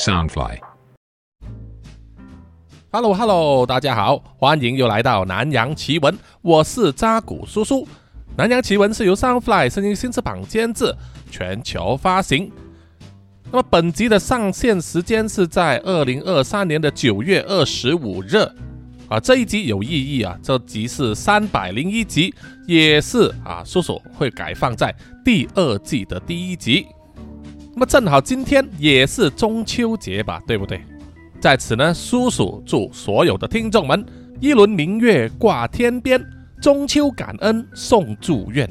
Soundfly，Hello Hello，大家好，欢迎又来到南洋奇闻，我是扎古叔叔。南洋奇闻是由 Soundfly 声音新翅膀监制，全球发行。那么本集的上线时间是在二零二三年的九月二十五日啊，这一集有意义啊，这集是三百零一集，也是啊，叔叔会改放在第二季的第一集。那么正好今天也是中秋节吧，对不对？在此呢，叔叔祝所有的听众们一轮明月挂天边，中秋感恩送祝愿，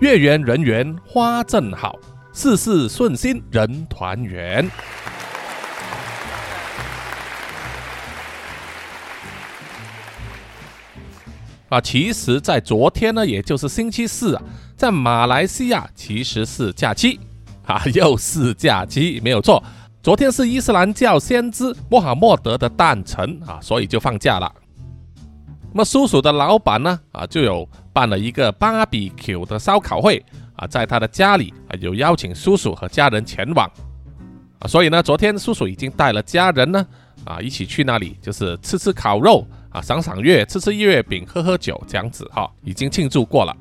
月圆人圆花正好。事事顺心，人团圆。啊，其实，在昨天呢，也就是星期四啊，在马来西亚其实是假期啊，又是假期，没有错。昨天是伊斯兰教先知穆罕默德的诞辰啊，所以就放假了。那么，叔叔的老板呢，啊，就有办了一个芭比 Q 的烧烤会。啊，在他的家里啊，有邀请叔叔和家人前往啊，所以呢，昨天叔叔已经带了家人呢啊，一起去那里，就是吃吃烤肉啊，赏赏月，吃吃月饼，喝喝酒，这样子哈，已经庆祝过了，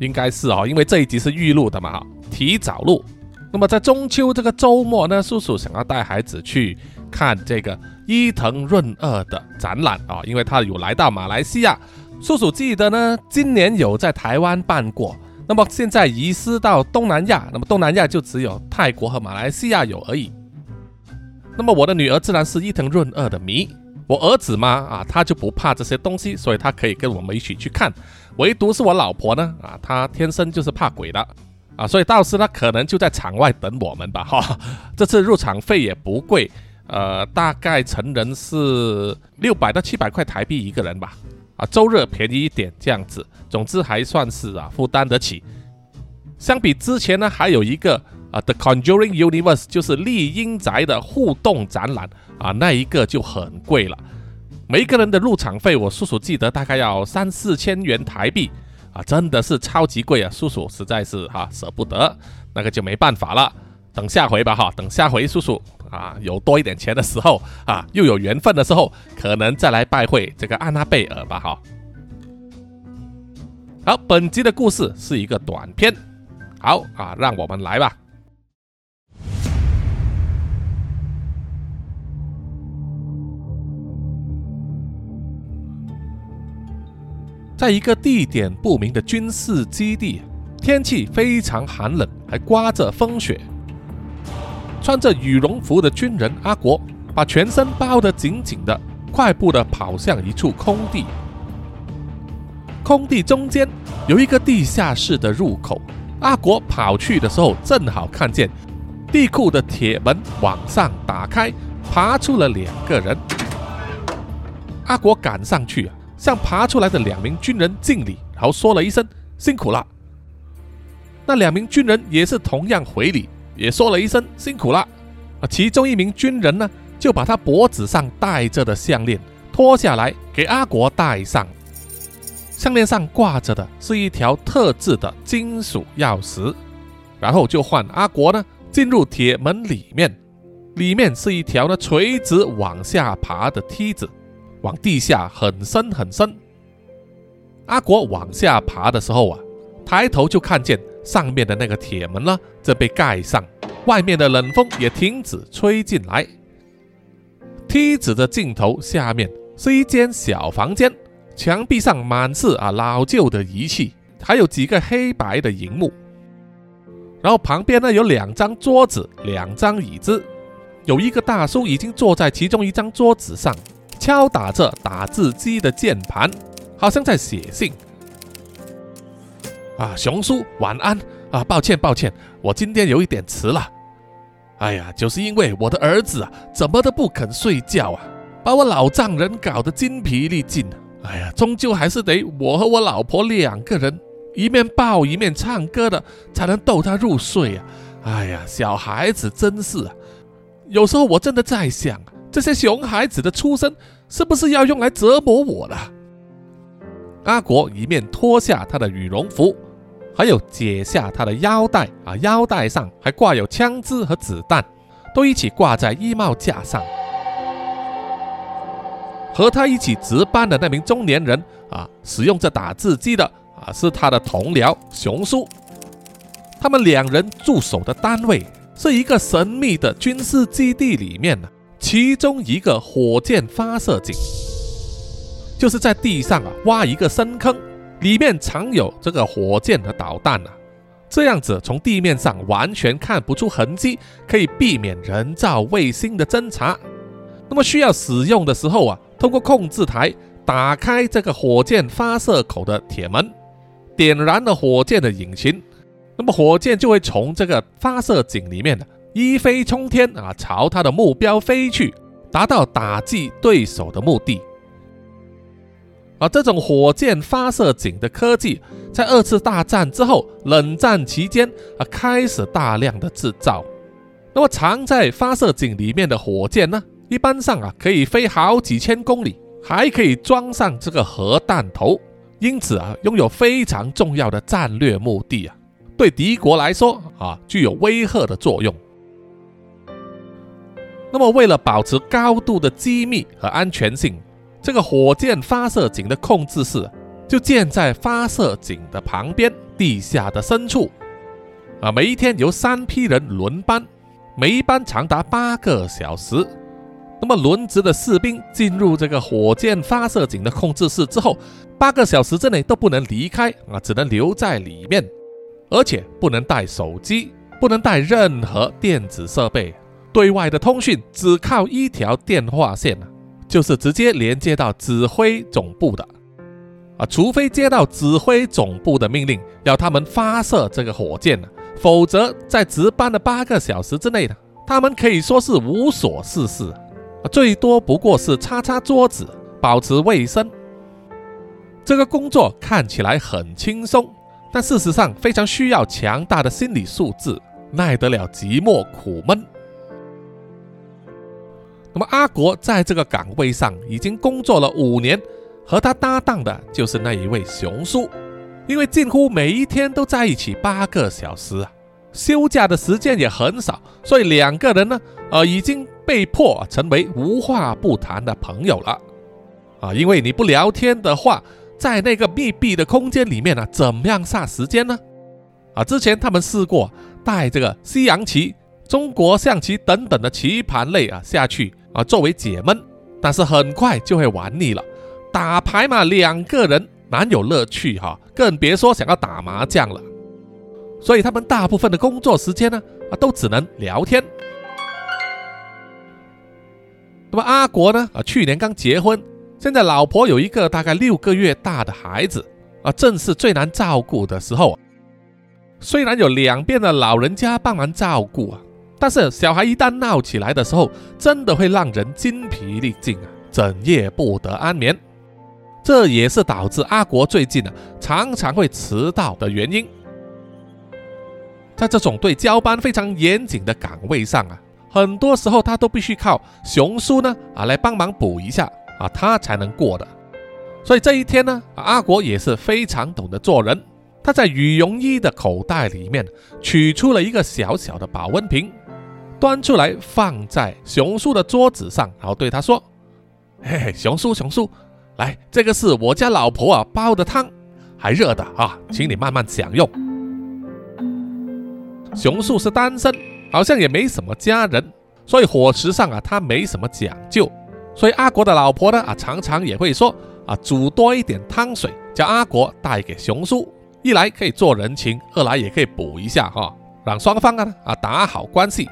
应该是哦，因为这一集是预录的嘛哈，提早录。那么在中秋这个周末呢，叔叔想要带孩子去看这个伊藤润二的展览啊，因为他有来到马来西亚，叔叔记得呢，今年有在台湾办过。那么现在移师到东南亚，那么东南亚就只有泰国和马来西亚有而已。那么我的女儿自然是伊藤润二的迷，我儿子嘛啊，他就不怕这些东西，所以他可以跟我们一起去看。唯独是我老婆呢啊，她天生就是怕鬼的啊，所以到时呢可能就在场外等我们吧哈。这次入场费也不贵，呃，大概成人是六百到七百块台币一个人吧。啊，周日便宜一点这样子，总之还算是啊负担得起。相比之前呢，还有一个啊，The Conjuring Universe，就是丽英宅的互动展览啊，那一个就很贵了。每一个人的入场费，我叔叔记得大概要三四千元台币啊，真的是超级贵啊，叔叔实在是哈舍不得，那个就没办法了。等下回吧哈，等下回叔叔啊有多一点钱的时候啊，又有缘分的时候，可能再来拜会这个安娜贝尔吧哈。好，本集的故事是一个短片，好啊，让我们来吧。在一个地点不明的军事基地，天气非常寒冷，还刮着风雪。穿着羽绒服的军人阿国，把全身包得紧紧的，快步地跑向一处空地。空地中间有一个地下室的入口。阿国跑去的时候，正好看见地库的铁门往上打开，爬出了两个人。阿国赶上去啊，向爬出来的两名军人敬礼，然后说了一声“辛苦了”。那两名军人也是同样回礼。也说了一声辛苦了啊！其中一名军人呢，就把他脖子上戴着的项链脱下来给阿国戴上。项链上挂着的是一条特制的金属钥匙，然后就换阿国呢进入铁门里面。里面是一条呢垂直往下爬的梯子，往地下很深很深。阿国往下爬的时候啊，抬头就看见。上面的那个铁门呢，正被盖上，外面的冷风也停止吹进来。梯子的尽头下面是一间小房间，墙壁上满是啊老旧的仪器，还有几个黑白的荧幕。然后旁边呢有两张桌子，两张椅子，有一个大叔已经坐在其中一张桌子上，敲打着打字机的键盘，好像在写信。啊，熊叔，晚安啊！抱歉，抱歉，我今天有一点迟了。哎呀，就是因为我的儿子啊，怎么都不肯睡觉啊，把我老丈人搞得精疲力尽。哎呀，终究还是得我和我老婆两个人一面抱一面唱歌的，才能逗他入睡啊。哎呀，小孩子真是啊，有时候我真的在想，这些熊孩子的出生是不是要用来折磨我了？阿国一面脱下他的羽绒服。还有解下他的腰带啊，腰带上还挂有枪支和子弹，都一起挂在衣帽架上。和他一起值班的那名中年人啊，使用这打字机的啊，是他的同僚熊叔。他们两人驻守的单位是一个神秘的军事基地里面呢，其中一个火箭发射井，就是在地上啊挖一个深坑，里面藏有这个火箭和导弹啊，这样子从地面上完全看不出痕迹，可以避免人造卫星的侦查。那么需要使用的时候啊，通过控制台打开这个火箭发射口的铁门，点燃了火箭的引擎，那么火箭就会从这个发射井里面呢一飞冲天啊，朝他的目标飞去，达到打击对手的目的。而这种火箭发射井的科技，在二次大战之后，冷战期间啊，开始大量的制造。那么藏在发射井里面的火箭呢？一般上啊，可以飞好几千公里，还可以装上这个核弹头，因此啊，拥有非常重要的战略目的啊，对敌国来说啊，具有威吓的作用。那么，为了保持高度的机密和安全性，这个火箭发射井的控制室就建在发射井的旁边地下的深处啊。每一天由三批人轮班，每一班长达八个小时。那么轮值的士兵进入这个火箭发射井的控制室之后，八个小时之内都不能离开啊，只能留在里面，而且不能带手机，不能带任何电子设备，对外的通讯只靠一条电话线就是直接连接到指挥总部的啊，除非接到指挥总部的命令，要他们发射这个火箭呢，否则在值班的八个小时之内呢，他们可以说是无所事事。最多不过是擦擦桌子，保持卫生。这个工作看起来很轻松，但事实上非常需要强大的心理素质，耐得了寂寞苦闷。那么阿国在这个岗位上已经工作了五年，和他搭档的就是那一位熊叔，因为近乎每一天都在一起八个小时啊，休假的时间也很少，所以两个人呢，呃，已经。被迫成为无话不谈的朋友了，啊，因为你不聊天的话，在那个密闭的空间里面呢，怎么样杀时间呢？啊，之前他们试过带这个西洋棋、中国象棋等等的棋盘类啊下去啊，作为解闷，但是很快就会玩腻了。打牌嘛，两个人难有乐趣哈，更别说想要打麻将了。所以他们大部分的工作时间呢，啊，都只能聊天。那么阿国呢？啊，去年刚结婚，现在老婆有一个大概六个月大的孩子，啊，正是最难照顾的时候。虽然有两边的老人家帮忙照顾啊，但是小孩一旦闹起来的时候，真的会让人精疲力尽啊，整夜不得安眠。这也是导致阿国最近啊常常会迟到的原因。在这种对交班非常严谨的岗位上啊。很多时候他都必须靠熊叔呢啊来帮忙补一下啊，他才能过的。所以这一天呢，阿国也是非常懂得做人。他在羽绒衣的口袋里面取出了一个小小的保温瓶，端出来放在熊叔的桌子上，然后对他说：“嘿嘿，熊叔，熊叔，来，这个是我家老婆啊煲的汤，还热的啊，请你慢慢享用。”熊叔是单身。好像也没什么家人，所以伙食上啊，他没什么讲究。所以阿国的老婆呢啊，常常也会说啊，煮多一点汤水，叫阿国带给熊叔。一来可以做人情，二来也可以补一下哈，让双方啊啊打好关系。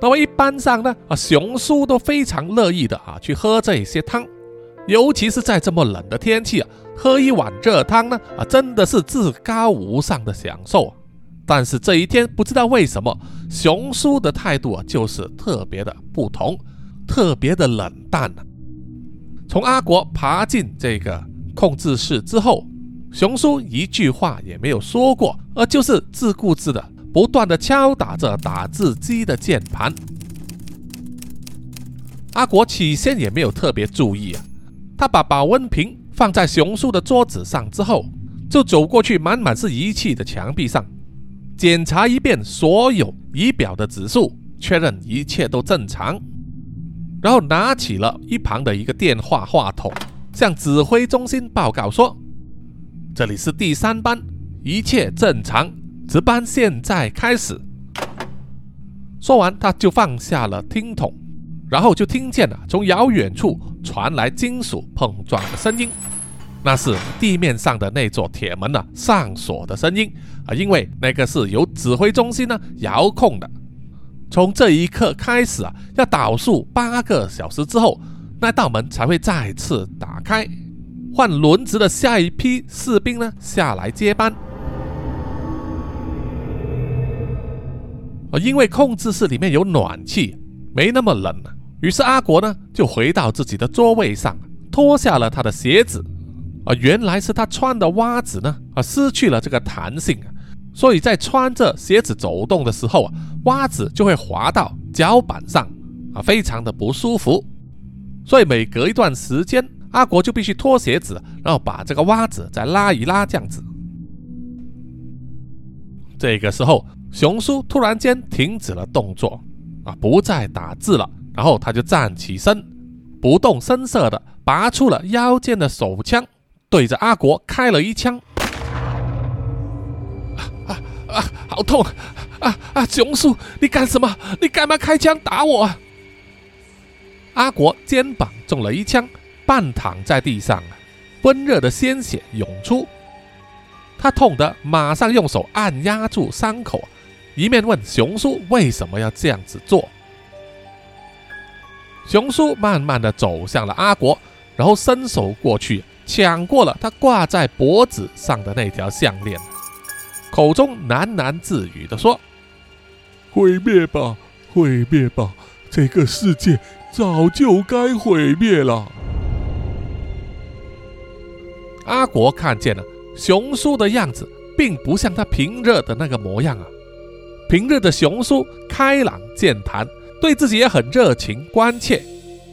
那么一般上呢啊，熊叔都非常乐意的啊去喝这些汤，尤其是在这么冷的天气啊，喝一碗热汤呢啊，真的是至高无上的享受。但是这一天不知道为什么，熊叔的态度啊就是特别的不同，特别的冷淡。从阿国爬进这个控制室之后，熊叔一句话也没有说过，而就是自顾自的不断的敲打着打字机的键盘。阿国起先也没有特别注意啊，他把保温瓶放在熊叔的桌子上之后，就走过去满满是仪器的墙壁上。检查一遍所有仪表的指数，确认一切都正常，然后拿起了一旁的一个电话话筒，向指挥中心报告说：“这里是第三班，一切正常，值班现在开始。”说完，他就放下了听筒，然后就听见了从遥远处传来金属碰撞的声音。那是地面上的那座铁门呢上锁的声音啊，因为那个是由指挥中心呢遥控的。从这一刻开始啊，要倒数八个小时之后，那道门才会再次打开，换轮值的下一批士兵呢下来接班。啊，因为控制室里面有暖气，没那么冷了。于是阿国呢就回到自己的座位上，脱下了他的鞋子。啊，原来是他穿的袜子呢，啊，失去了这个弹性啊，所以在穿着鞋子走动的时候啊，袜子就会滑到脚板上，啊，非常的不舒服。所以每隔一段时间，阿国就必须脱鞋子，然后把这个袜子再拉一拉，这样子。这个时候，熊叔突然间停止了动作，啊，不再打字了，然后他就站起身，不动声色的拔出了腰间的手枪。对着阿国开了一枪，啊啊啊！好痛！啊啊！熊叔，你干什么？你干嘛开枪打我？阿国肩膀中了一枪，半躺在地上，温热的鲜血涌出，他痛得马上用手按压住伤口，一面问熊叔为什么要这样子做。熊叔慢慢的走向了阿国，然后伸手过去。抢过了他挂在脖子上的那条项链，口中喃喃自语的说：“毁灭吧，毁灭吧，这个世界早就该毁灭了。”阿国看见了熊叔的样子，并不像他平日的那个模样啊。平日的熊叔开朗健谈，对自己也很热情关切，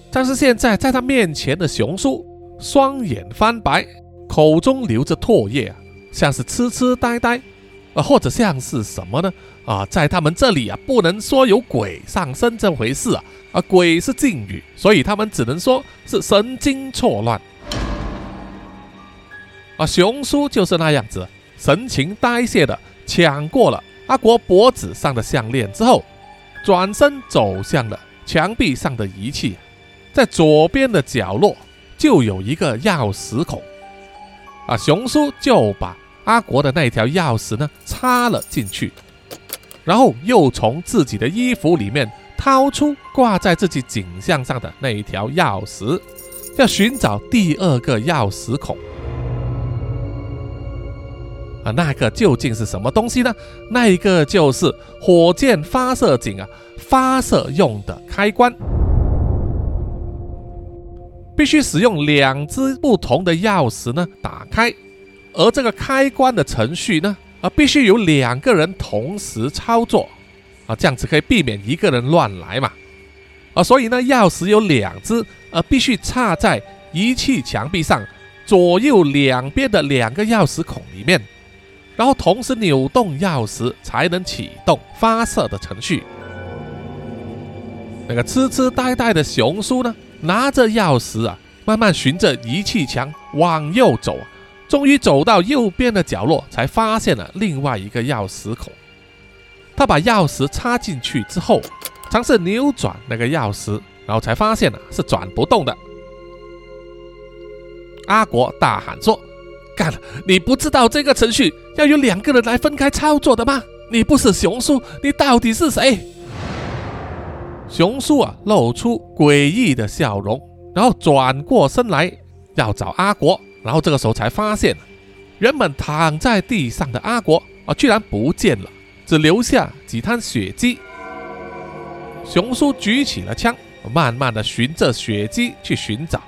但是现在在他面前的熊叔。双眼翻白，口中流着唾液啊，像是痴痴呆呆，啊，或者像是什么呢？啊，在他们这里啊，不能说有鬼上身这回事啊，啊，鬼是禁语，所以他们只能说是神经错乱。啊，熊叔就是那样子，神情呆滞的抢过了阿国脖子上的项链之后，转身走向了墙壁上的仪器，在左边的角落。就有一个钥匙孔，啊，熊叔就把阿国的那条钥匙呢插了进去，然后又从自己的衣服里面掏出挂在自己颈项上的那一条钥匙，要寻找第二个钥匙孔。啊，那个究竟是什么东西呢？那一个就是火箭发射井啊，发射用的开关。必须使用两只不同的钥匙呢打开，而这个开关的程序呢，啊，必须有两个人同时操作，啊，这样子可以避免一个人乱来嘛，啊，所以呢，钥匙有两只，呃，必须插在仪器墙壁上左右两边的两个钥匙孔里面，然后同时扭动钥匙才能启动发射的程序。那个痴痴呆呆的熊叔呢？拿着钥匙啊，慢慢循着仪器墙往右走啊，终于走到右边的角落，才发现了另外一个钥匙孔。他把钥匙插进去之后，尝试扭转那个钥匙，然后才发现了是转不动的。阿国大喊说：“干！你不知道这个程序要有两个人来分开操作的吗？你不是熊叔，你到底是谁？”熊叔啊，露出诡异的笑容，然后转过身来要找阿国，然后这个时候才发现，原本躺在地上的阿国啊，居然不见了，只留下几滩血迹。熊叔举起了枪，慢慢的循着血迹去寻找，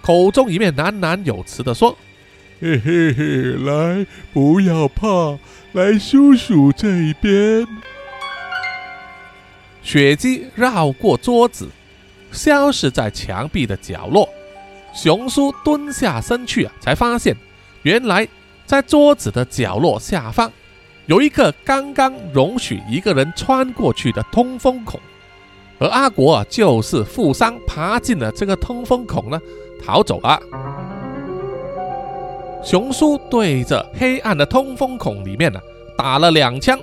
口中一面喃喃有词的说：“嘿嘿嘿，来，不要怕，来叔叔这边。”血迹绕过桌子，消失在墙壁的角落。熊叔蹲下身去啊，才发现原来在桌子的角落下方有一个刚刚容许一个人穿过去的通风孔，而阿国啊就是负伤爬进了这个通风孔呢，逃走了。熊叔对着黑暗的通风孔里面呢打了两枪，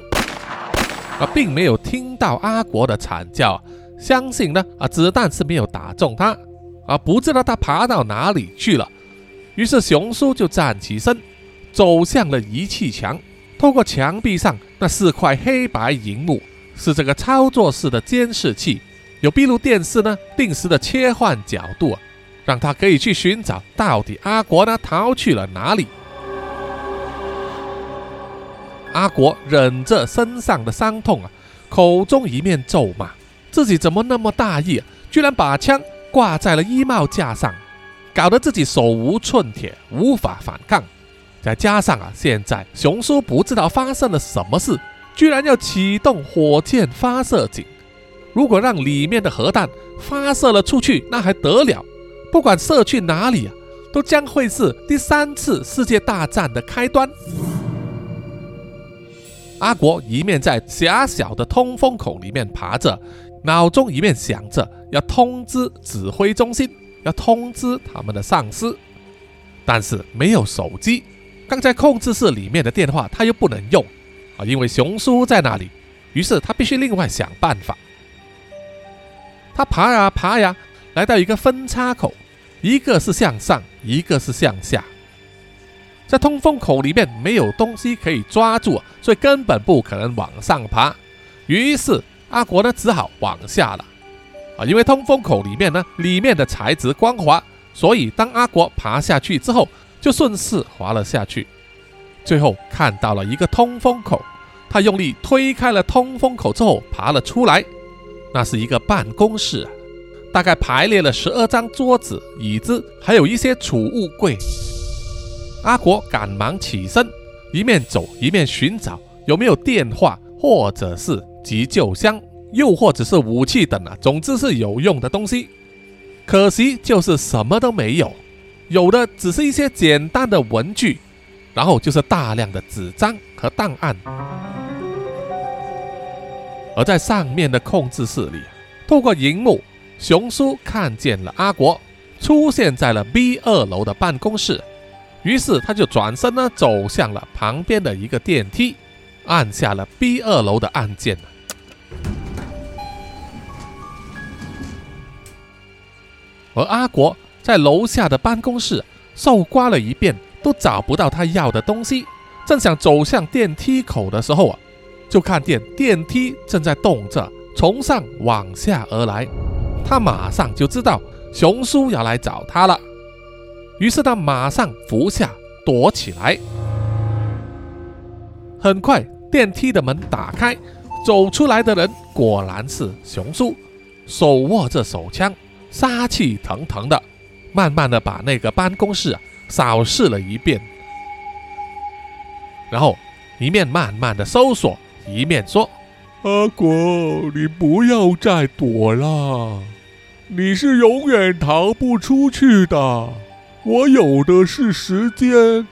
啊，并没有听到阿国的惨叫，相信呢啊子弹是没有打中他，啊，不知道他爬到哪里去了。于是熊叔就站起身，走向了仪器墙。透过墙壁上那四块黑白荧幕，是这个操作室的监视器，有闭路电视呢，定时的切换角度，让他可以去寻找到底阿国呢逃去了哪里。阿国忍着身上的伤痛啊，口中一面咒骂自己怎么那么大意，居然把枪挂在了衣帽架上，搞得自己手无寸铁，无法反抗。再加上啊，现在熊叔不知道发生了什么事，居然要启动火箭发射井。如果让里面的核弹发射了出去，那还得了？不管射去哪里啊，都将会是第三次世界大战的开端。阿国一面在狭小的通风口里面爬着，脑中一面想着要通知指挥中心，要通知他们的上司，但是没有手机。刚在控制室里面的电话，他又不能用啊，因为熊叔在那里。于是他必须另外想办法。他爬呀爬呀，来到一个分叉口，一个是向上，一个是向下。在通风口里面没有东西可以抓住，所以根本不可能往上爬。于是阿国呢只好往下了啊，因为通风口里面呢里面的材质光滑，所以当阿国爬下去之后。就顺势滑了下去，最后看到了一个通风口，他用力推开了通风口之后爬了出来。那是一个办公室，大概排列了十二张桌子、椅子，还有一些储物柜。阿国赶忙起身，一面走一面寻找有没有电话，或者是急救箱，又或者是武器等啊，总之是有用的东西。可惜就是什么都没有。有的只是一些简单的文具，然后就是大量的纸张和档案。而在上面的控制室里，透过荧幕，熊叔看见了阿国出现在了 B 二楼的办公室。于是他就转身呢，走向了旁边的一个电梯，按下了 B 二楼的按键。而阿国。在楼下的办公室搜刮了一遍，都找不到他要的东西。正想走向电梯口的时候啊，就看见电梯正在动着，从上往下而来。他马上就知道熊叔要来找他了，于是他马上伏下躲起来。很快，电梯的门打开，走出来的人果然是熊叔，手握着手枪，杀气腾腾的。慢慢的把那个办公室扫视了一遍，然后一面慢慢的搜索，一面说：“阿国，你不要再躲了，你是永远逃不出去的。我有的是时间，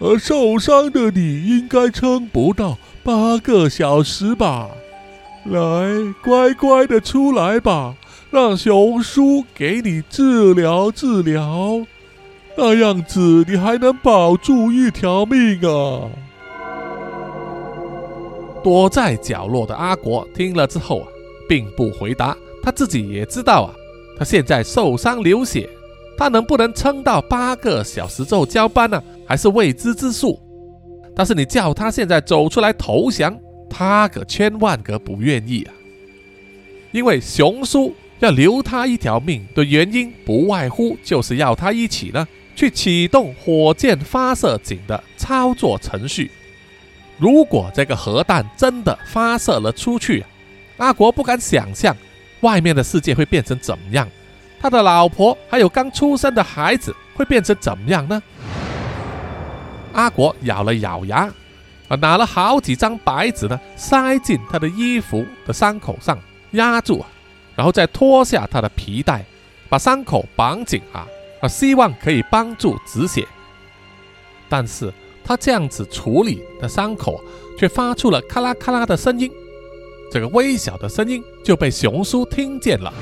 而受伤的你应该撑不到八个小时吧？来，乖乖的出来吧。”让熊叔给你治疗治疗，那样子你还能保住一条命啊！躲在角落的阿国听了之后啊，并不回答。他自己也知道啊，他现在受伤流血，他能不能撑到八个小时之后交班呢？还是未知之数。但是你叫他现在走出来投降，他可千万个不愿意啊！因为熊叔。要留他一条命的原因，不外乎就是要他一起呢，去启动火箭发射井的操作程序。如果这个核弹真的发射了出去，阿国不敢想象外面的世界会变成怎么样，他的老婆还有刚出生的孩子会变成怎么样呢？阿国咬了咬牙，啊，拿了好几张白纸呢，塞进他的衣服的伤口上压住啊。然后再脱下他的皮带，把伤口绑紧啊啊，希望可以帮助止血。但是他这样子处理的伤口，却发出了咔啦咔啦的声音。这个微小的声音就被熊叔听见了。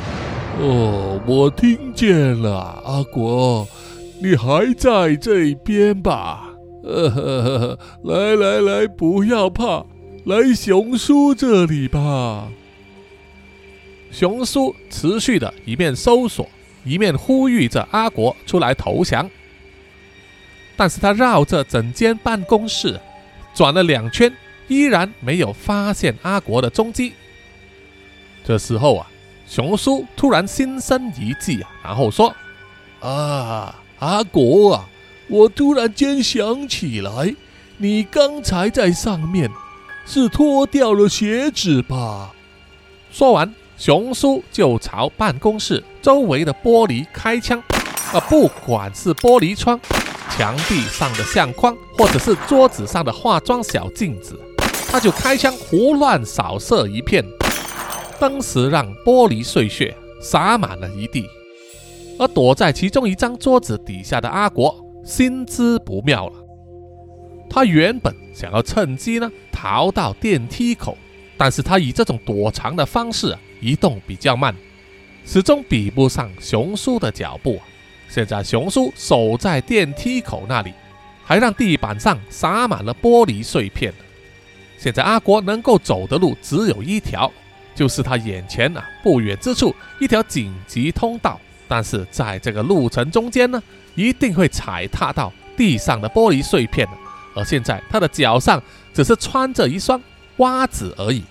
哦，我听见了，阿国，你还在这边吧？呃呵呵呵，来来来，不要怕，来熊叔这里吧。熊叔持续的一面搜索，一面呼吁着阿国出来投降。但是他绕着整间办公室转了两圈，依然没有发现阿国的踪迹。这时候啊，熊叔突然心生一计啊，然后说：“啊，阿国啊，我突然间想起来，你刚才在上面是脱掉了鞋子吧？”说完，熊叔就朝办公室周围的玻璃开枪。啊，不管是玻璃窗。墙壁上的相框，或者是桌子上的化妆小镜子，他就开枪胡乱扫射一片，当时让玻璃碎屑洒满了一地。而躲在其中一张桌子底下的阿国心知不妙了，他原本想要趁机呢逃到电梯口，但是他以这种躲藏的方式啊移动比较慢，始终比不上熊叔的脚步。现在熊叔守在电梯口那里，还让地板上洒满了玻璃碎片。现在阿国能够走的路只有一条，就是他眼前啊不远之处一条紧急通道。但是在这个路程中间呢，一定会踩踏到地上的玻璃碎片而现在他的脚上只是穿着一双袜子而已。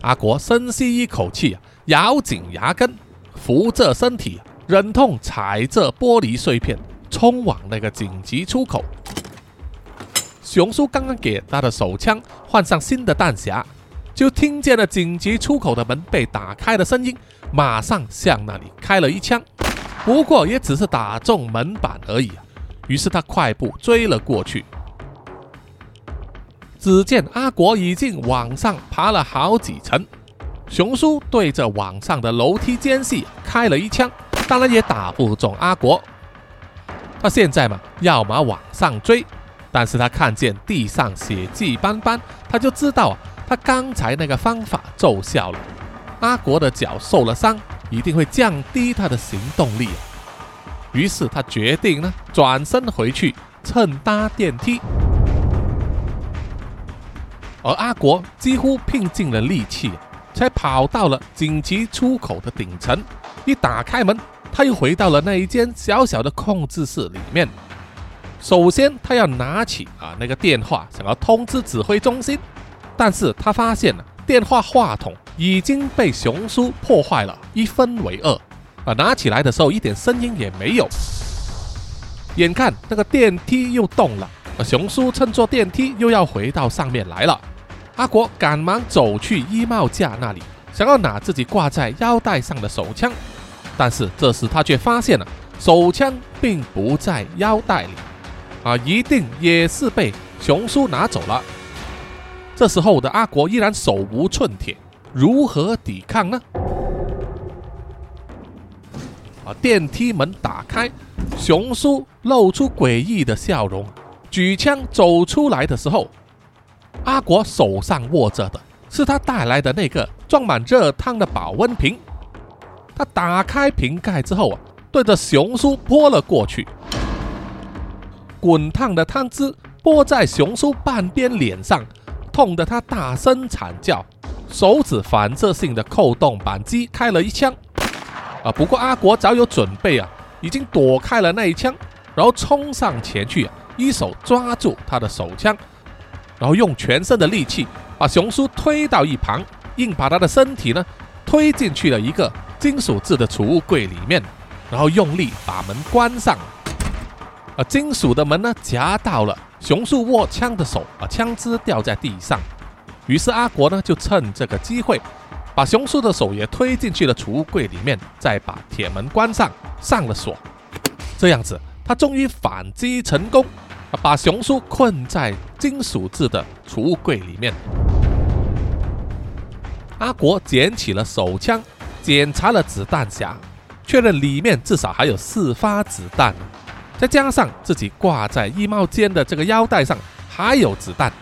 阿国深吸一口气，咬紧牙根。扶着身体，忍痛踩着玻璃碎片，冲往那个紧急出口。熊叔刚刚给他的手枪换上新的弹匣，就听见了紧急出口的门被打开的声音，马上向那里开了一枪。不过也只是打中门板而已。于是他快步追了过去。只见阿国已经往上爬了好几层。熊叔对着网上的楼梯间隙开了一枪，当然也打不中阿国。他现在嘛，要么往上追，但是他看见地上血迹斑斑，他就知道啊，他刚才那个方法奏效了。阿国的脚受了伤，一定会降低他的行动力。于是他决定呢，转身回去，趁搭电梯。而阿国几乎拼尽了力气。才跑到了紧急出口的顶层，一打开门，他又回到了那一间小小的控制室里面。首先，他要拿起啊那个电话，想要通知指挥中心，但是他发现了电话话筒已经被熊叔破坏了，一分为二。啊，拿起来的时候一点声音也没有。眼看那个电梯又动了，啊，熊叔乘坐电梯又要回到上面来了。阿国赶忙走去衣帽架那里，想要拿自己挂在腰带上的手枪，但是这时他却发现了手枪并不在腰带里，啊，一定也是被熊叔拿走了。这时候的阿国依然手无寸铁，如何抵抗呢？啊，电梯门打开，熊叔露出诡异的笑容，举枪走出来的时候。阿国手上握着的是他带来的那个装满热汤的保温瓶。他打开瓶盖之后啊，对着熊叔泼了过去。滚烫的汤汁泼在熊叔半边脸上，痛得他大声惨叫，手指反射性的扣动扳机，开了一枪。啊，不过阿国早有准备啊，已经躲开了那一枪，然后冲上前去，一手抓住他的手枪。然后用全身的力气把熊叔推到一旁，硬把他的身体呢推进去了一个金属制的储物柜里面，然后用力把门关上。啊，金属的门呢夹到了熊叔握枪的手，啊，枪支掉在地上。于是阿国呢就趁这个机会，把熊叔的手也推进去了储物柜里面，再把铁门关上，上了锁。这样子，他终于反击成功。把熊叔困在金属制的储物柜里面。阿国捡起了手枪，检查了子弹匣，确认里面至少还有四发子弹。再加上自己挂在衣帽间的这个腰带上还有子弹，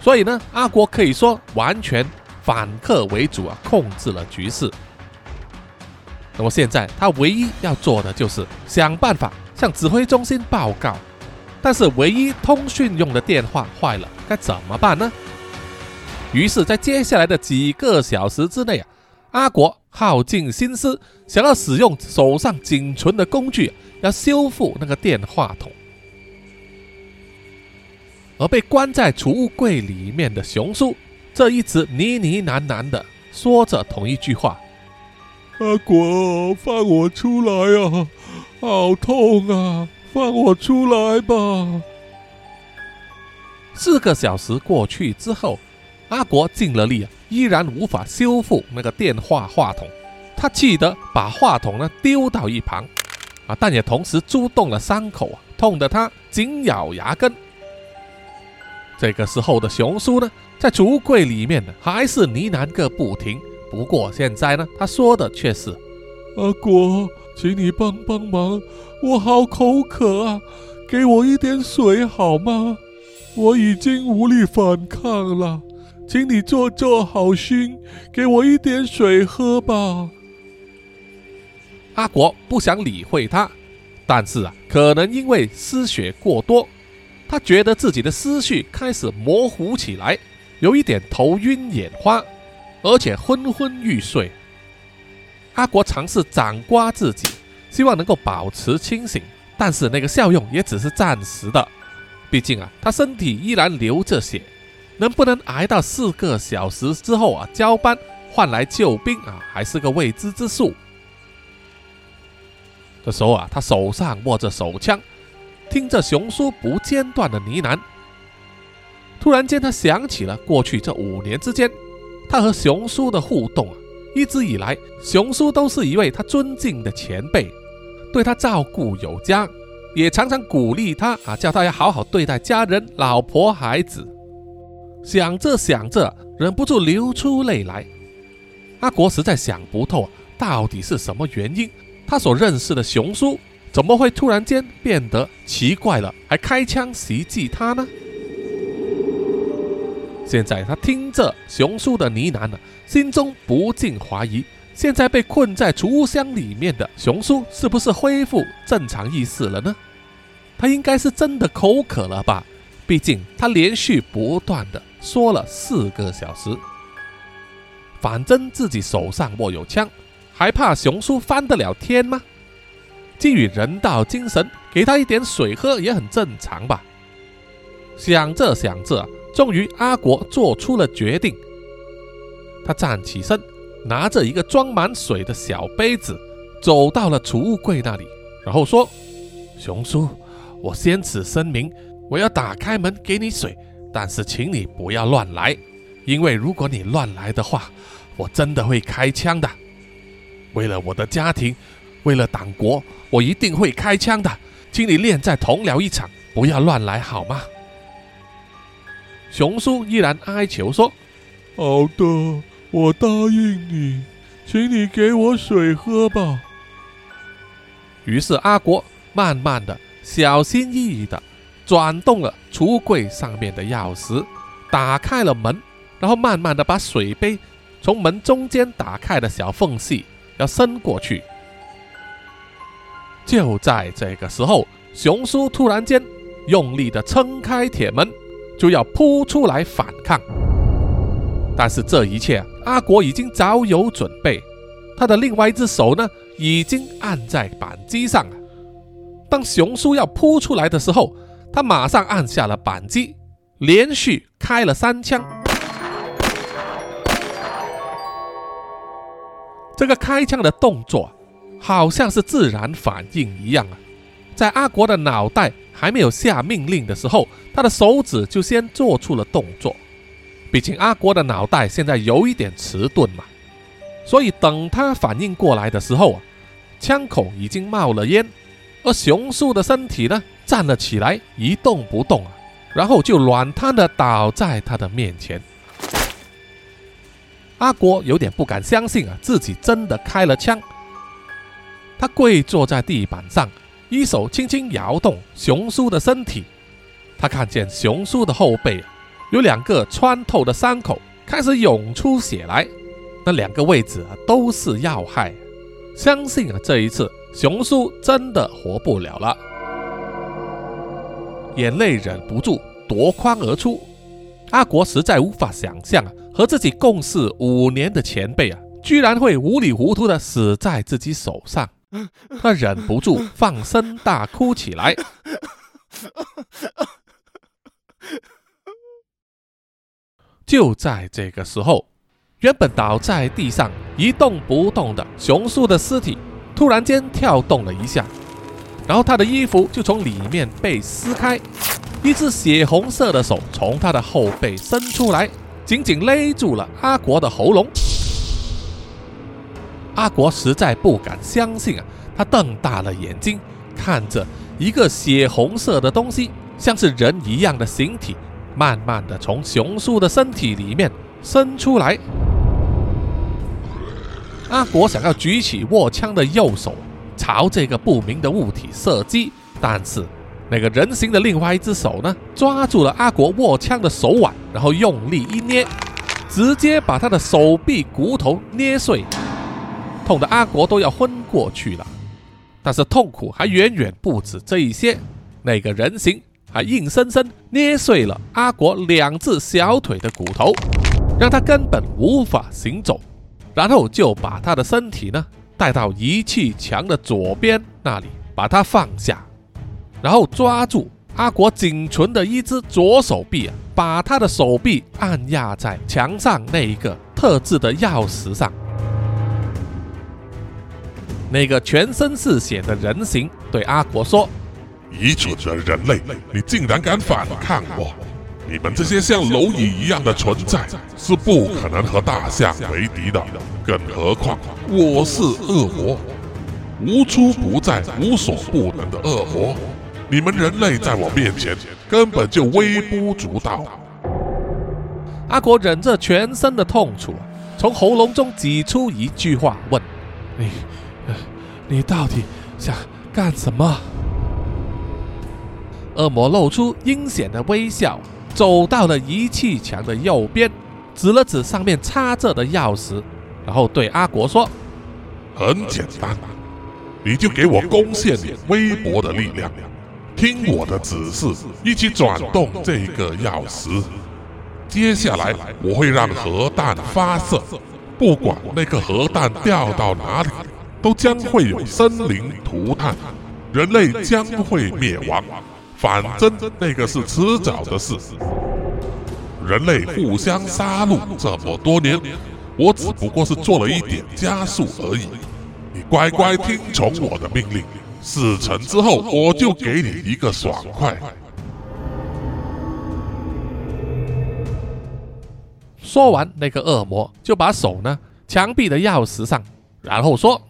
所以呢，阿国可以说完全反客为主啊，控制了局势。那么现在他唯一要做的就是想办法向指挥中心报告，但是唯一通讯用的电话坏了，该怎么办呢？于是，在接下来的几个小时之内啊，阿国耗尽心思，想要使用手上仅存的工具，要修复那个电话筒。而被关在储物柜里面的熊叔，这一直呢呢喃喃的说着同一句话。阿国，放我出来啊！好痛啊！放我出来吧！四个小时过去之后，阿国尽了力，依然无法修复那个电话话筒。他气得把话筒呢丢到一旁，啊，但也同时蛀动了伤口啊，痛得他紧咬牙根。这个时候的熊叔呢，在橱柜里面，还是呢喃个不停。不过现在呢，他说的却是：“阿国，请你帮帮忙，我好口渴啊，给我一点水好吗？我已经无力反抗了，请你做做好心，给我一点水喝吧。”阿国不想理会他，但是啊，可能因为失血过多，他觉得自己的思绪开始模糊起来，有一点头晕眼花。而且昏昏欲睡，阿国尝试掌掴自己，希望能够保持清醒，但是那个效用也只是暂时的。毕竟啊，他身体依然流着血，能不能挨到四个小时之后啊交班换来救兵啊，还是个未知之数。这时候啊，他手上握着手枪，听着熊叔不间断的呢喃，突然间他想起了过去这五年之间。他和熊叔的互动啊，一直以来，熊叔都是一位他尊敬的前辈，对他照顾有加，也常常鼓励他啊，叫他要好好对待家人、老婆、孩子。想着想着，忍不住流出泪来。阿国实在想不透，到底是什么原因，他所认识的熊叔怎么会突然间变得奇怪了，还开枪袭击他呢？现在他听着熊叔的呢喃呢，心中不禁怀疑：现在被困在储物箱里面的熊叔是不是恢复正常意识了呢？他应该是真的口渴了吧？毕竟他连续不断的说了四个小时。反正自己手上握有枪，还怕熊叔翻得了天吗？基于人道精神，给他一点水喝也很正常吧？想着想着。终于，阿国做出了决定。他站起身，拿着一个装满水的小杯子，走到了储物柜那里，然后说：“熊叔，我先此声明，我要打开门给你水，但是请你不要乱来，因为如果你乱来的话，我真的会开枪的。为了我的家庭，为了党国，我一定会开枪的。请你练在同僚一场，不要乱来，好吗？”熊叔依然哀求说：“好的，我答应你，请你给我水喝吧。”于是阿国慢慢的、小心翼翼的转动了橱柜上面的钥匙，打开了门，然后慢慢的把水杯从门中间打开的小缝隙要伸过去。就在这个时候，熊叔突然间用力的撑开铁门。就要扑出来反抗，但是这一切阿国已经早有准备，他的另外一只手呢已经按在扳机上了。当熊叔要扑出来的时候，他马上按下了扳机，连续开了三枪。这个开枪的动作好像是自然反应一样啊，在阿国的脑袋。还没有下命令的时候，他的手指就先做出了动作。毕竟阿国的脑袋现在有一点迟钝嘛，所以等他反应过来的时候啊，枪口已经冒了烟，而熊叔的身体呢站了起来，一动不动啊，然后就软瘫的倒在他的面前。阿国有点不敢相信啊，自己真的开了枪。他跪坐在地板上。一手轻轻摇动熊叔的身体。他看见熊叔的后背有两个穿透的伤口，开始涌出血来。那两个位置啊都是要害，相信啊这一次熊叔真的活不了了。眼泪忍不住夺眶而出。阿国实在无法想象啊，和自己共事五年的前辈啊，居然会糊里糊涂的死在自己手上。他忍不住放声大哭起来。就在这个时候，原本倒在地上一动不动的熊叔的尸体，突然间跳动了一下，然后他的衣服就从里面被撕开，一只血红色的手从他的后背伸出来，紧紧勒住了阿国的喉咙。阿国实在不敢相信啊，他瞪大了眼睛，看着一个血红色的东西，像是人一样的形体。慢慢的从熊叔的身体里面伸出来，阿国想要举起握枪的右手朝这个不明的物体射击，但是那个人形的另外一只手呢，抓住了阿国握枪的手腕，然后用力一捏，直接把他的手臂骨头捏碎，痛的阿国都要昏过去了。但是痛苦还远远不止这一些，那个人形。还硬生生捏碎了阿国两只小腿的骨头，让他根本无法行走。然后就把他的身体呢带到仪器墙的左边那里，把他放下，然后抓住阿国仅存的一只左手臂，把他的手臂按压在墙上那一个特制的钥匙上。那个全身是血的人形对阿国说。愚蠢的人类，你竟然敢反抗我！你们这些像蝼蚁一样的存在是不可能和大象为敌的，更何况我是恶魔，无处不在、无所不能的恶魔。你们人类在我面前根本就微不足道。阿国忍着全身的痛楚，从喉咙中挤出一句话，问：“你，你到底想干什么？”恶魔露出阴险的微笑，走到了仪器墙的右边，指了指上面插着的钥匙，然后对阿国说：“很简单，你就给我贡献点微薄的力量，听我的指示，一起转动这个钥匙。接下来我会让核弹发射，不管那个核弹掉到哪里，都将会有生灵涂炭，人类将会灭亡。”反正那个是迟早的事。人类互相杀戮这么多年，我只不过是做了一点加速而已。你乖乖听从我的命令，事成之后我就给你一个爽快。说完，那个恶魔就把手呢墙壁的钥匙上，然后说：“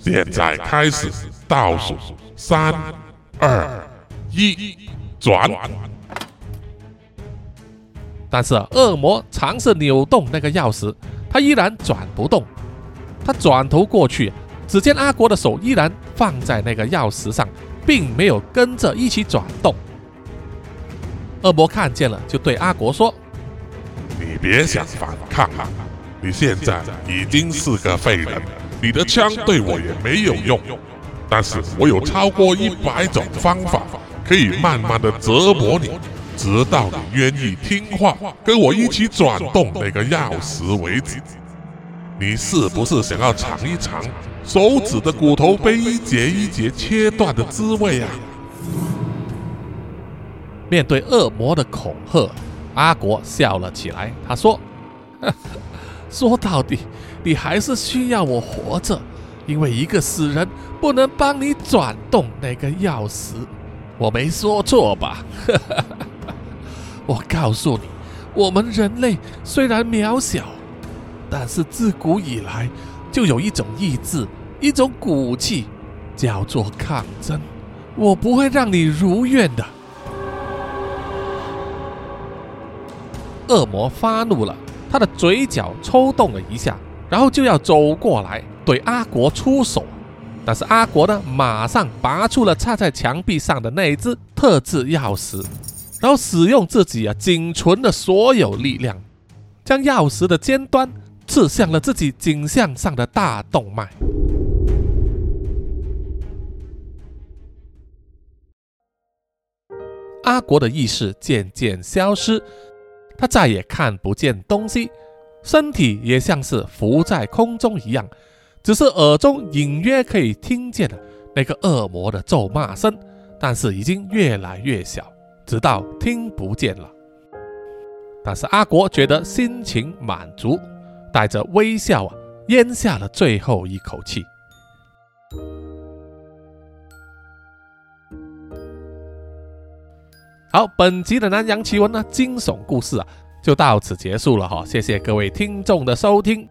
现在开始倒数，三、二。”一转，但是恶魔尝试扭动那个钥匙，他依然转不动。他转头过去，只见阿国的手依然放在那个钥匙上，并没有跟着一起转动。恶魔看见了，就对阿国说：“你别想反抗了，你现在已经是个废人，你的枪对我也没有用。但是我有超过一百种方法。”可以慢慢的折磨你，直到你愿意听话，跟我一起转动那个钥匙为止。你是不是想要尝一尝手指的骨头被一节一节切断的滋味啊？面对恶魔的恐吓，阿国笑了起来。他说：“ 说到底，你还是需要我活着，因为一个死人不能帮你转动那个钥匙。”我没说错吧？我告诉你，我们人类虽然渺小，但是自古以来就有一种意志，一种骨气，叫做抗争。我不会让你如愿的。恶魔发怒了，他的嘴角抽动了一下，然后就要走过来对阿国出手。但是阿国呢，马上拔出了插在墙壁上的那一只特制钥匙，然后使用自己啊仅存的所有力量，将钥匙的尖端刺向了自己颈项上的大动脉。阿国的意识渐渐消失，他再也看不见东西，身体也像是浮在空中一样。只是耳中隐约可以听见的那个恶魔的咒骂声，但是已经越来越小，直到听不见了。但是阿国觉得心情满足，带着微笑啊，咽下了最后一口气。好，本集的南洋奇闻呢，惊悚故事啊，就到此结束了哈。谢谢各位听众的收听。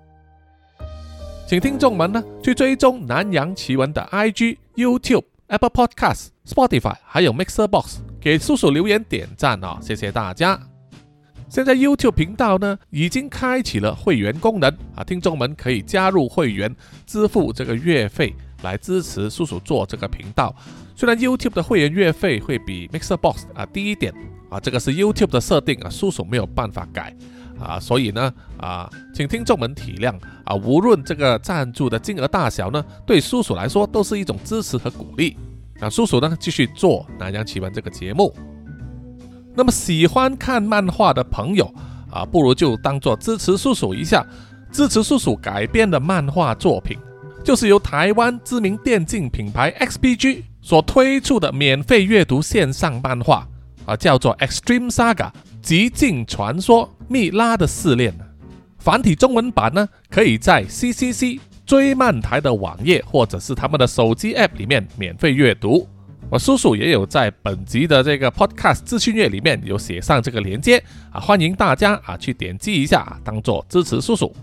请听众们呢去追踪南洋奇闻的 IG、YouTube、Apple Podcasts、Spotify，还有 Mixer Box，给叔叔留言点赞哦，谢谢大家。现在 YouTube 频道呢已经开启了会员功能啊，听众们可以加入会员，支付这个月费来支持叔叔做这个频道。虽然 YouTube 的会员月费会比 Mixer Box 啊低一点啊，这个是 YouTube 的设定啊，叔叔没有办法改。啊，所以呢，啊，请听众们体谅啊，无论这个赞助的金额大小呢，对叔叔来说都是一种支持和鼓励。啊，叔叔呢继续做南洋奇闻这个节目。那么喜欢看漫画的朋友啊，不如就当做支持叔叔一下，支持叔叔改编的漫画作品，就是由台湾知名电竞品牌 XPG 所推出的免费阅读线上漫画啊，叫做 Extreme Saga。极境传说蜜拉的试炼繁体中文版呢，可以在 CCC 追漫台的网页或者是他们的手机 App 里面免费阅读。我叔叔也有在本集的这个 Podcast 资讯页里面有写上这个链接啊，欢迎大家啊去点击一下，当做支持叔叔。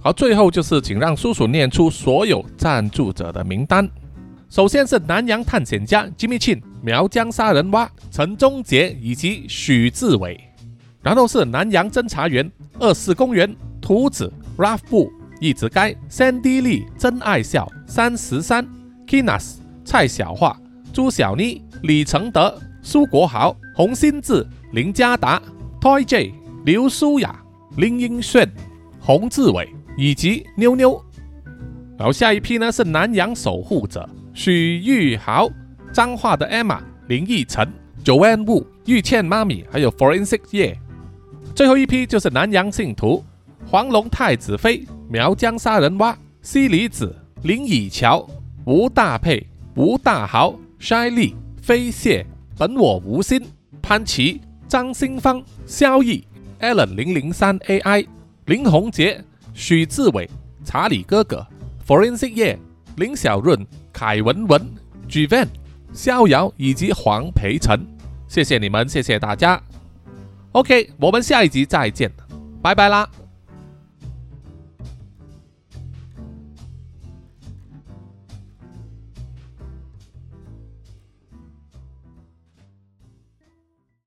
好，最后就是请让叔叔念出所有赞助者的名单。首先是南洋探险家 Jimmy Chin、苗疆杀人蛙陈忠杰以及许志伟，然后是南洋侦查员二四公园图子 Ralph 布一直该 Sandy Lee 真爱笑三十三 Kinas 蔡小桦朱小妮李承德苏国豪洪新志林家达 Toy J 刘舒雅林英炫洪志伟以及妞妞，然后下一批呢是南洋守护者。许玉豪、彰化的 Emma、林奕晨、Joanne Wu、玉倩妈咪，还有 Forensic 叶。最后一批就是南洋信徒：黄龙太子妃、苗疆杀人蛙、西里子、林以乔、吴大佩、吴大豪、筛利、飞蟹、本我无心、潘琪、张新芳、萧毅、Allen 零零三 AI、林宏杰、许志伟、查理哥哥、Forensic 叶、林小润。凯文文、G Van、逍遥以及黄培成，谢谢你们，谢谢大家。OK，我们下一集再见，拜拜啦。